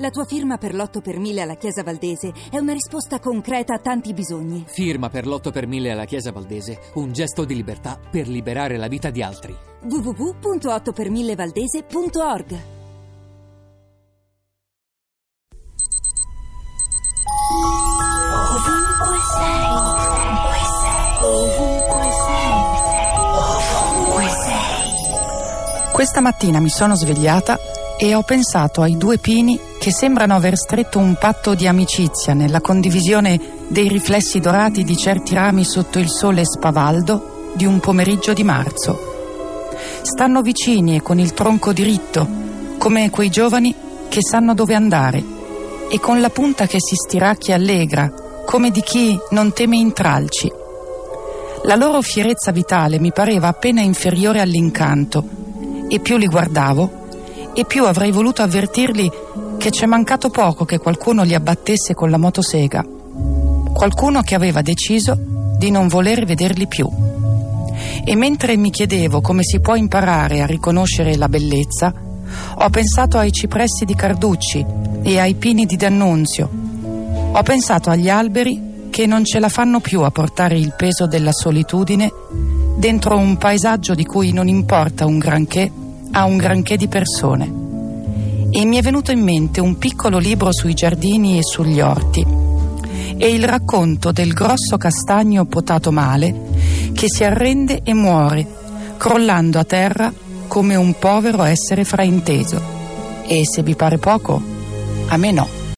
La tua firma per l'8 per 1000 alla Chiesa Valdese è una risposta concreta a tanti bisogni. Firma per l'8 per 1000 alla Chiesa Valdese, un gesto di libertà per liberare la vita di altri. www.8per1000valdese.org Ovunque sei, ovunque sei, ovunque sei, ovunque sei. Questa mattina mi sono svegliata e ho pensato ai due pini che sembrano aver stretto un patto di amicizia nella condivisione dei riflessi dorati di certi rami sotto il sole spavaldo di un pomeriggio di marzo. Stanno vicini e con il tronco diritto, come quei giovani che sanno dove andare, e con la punta che si stiracchia allegra, come di chi non teme intralci. La loro fierezza vitale mi pareva appena inferiore all'incanto, e più li guardavo, e più avrei voluto avvertirli che c'è mancato poco che qualcuno li abbattesse con la motosega. Qualcuno che aveva deciso di non voler vederli più. E mentre mi chiedevo come si può imparare a riconoscere la bellezza, ho pensato ai cipressi di Carducci e ai pini di D'Annunzio. Ho pensato agli alberi che non ce la fanno più a portare il peso della solitudine dentro un paesaggio di cui non importa un granché a un granché di persone. E mi è venuto in mente un piccolo libro sui giardini e sugli orti e il racconto del grosso castagno potato male che si arrende e muore, crollando a terra come un povero essere frainteso. E se vi pare poco, a me no.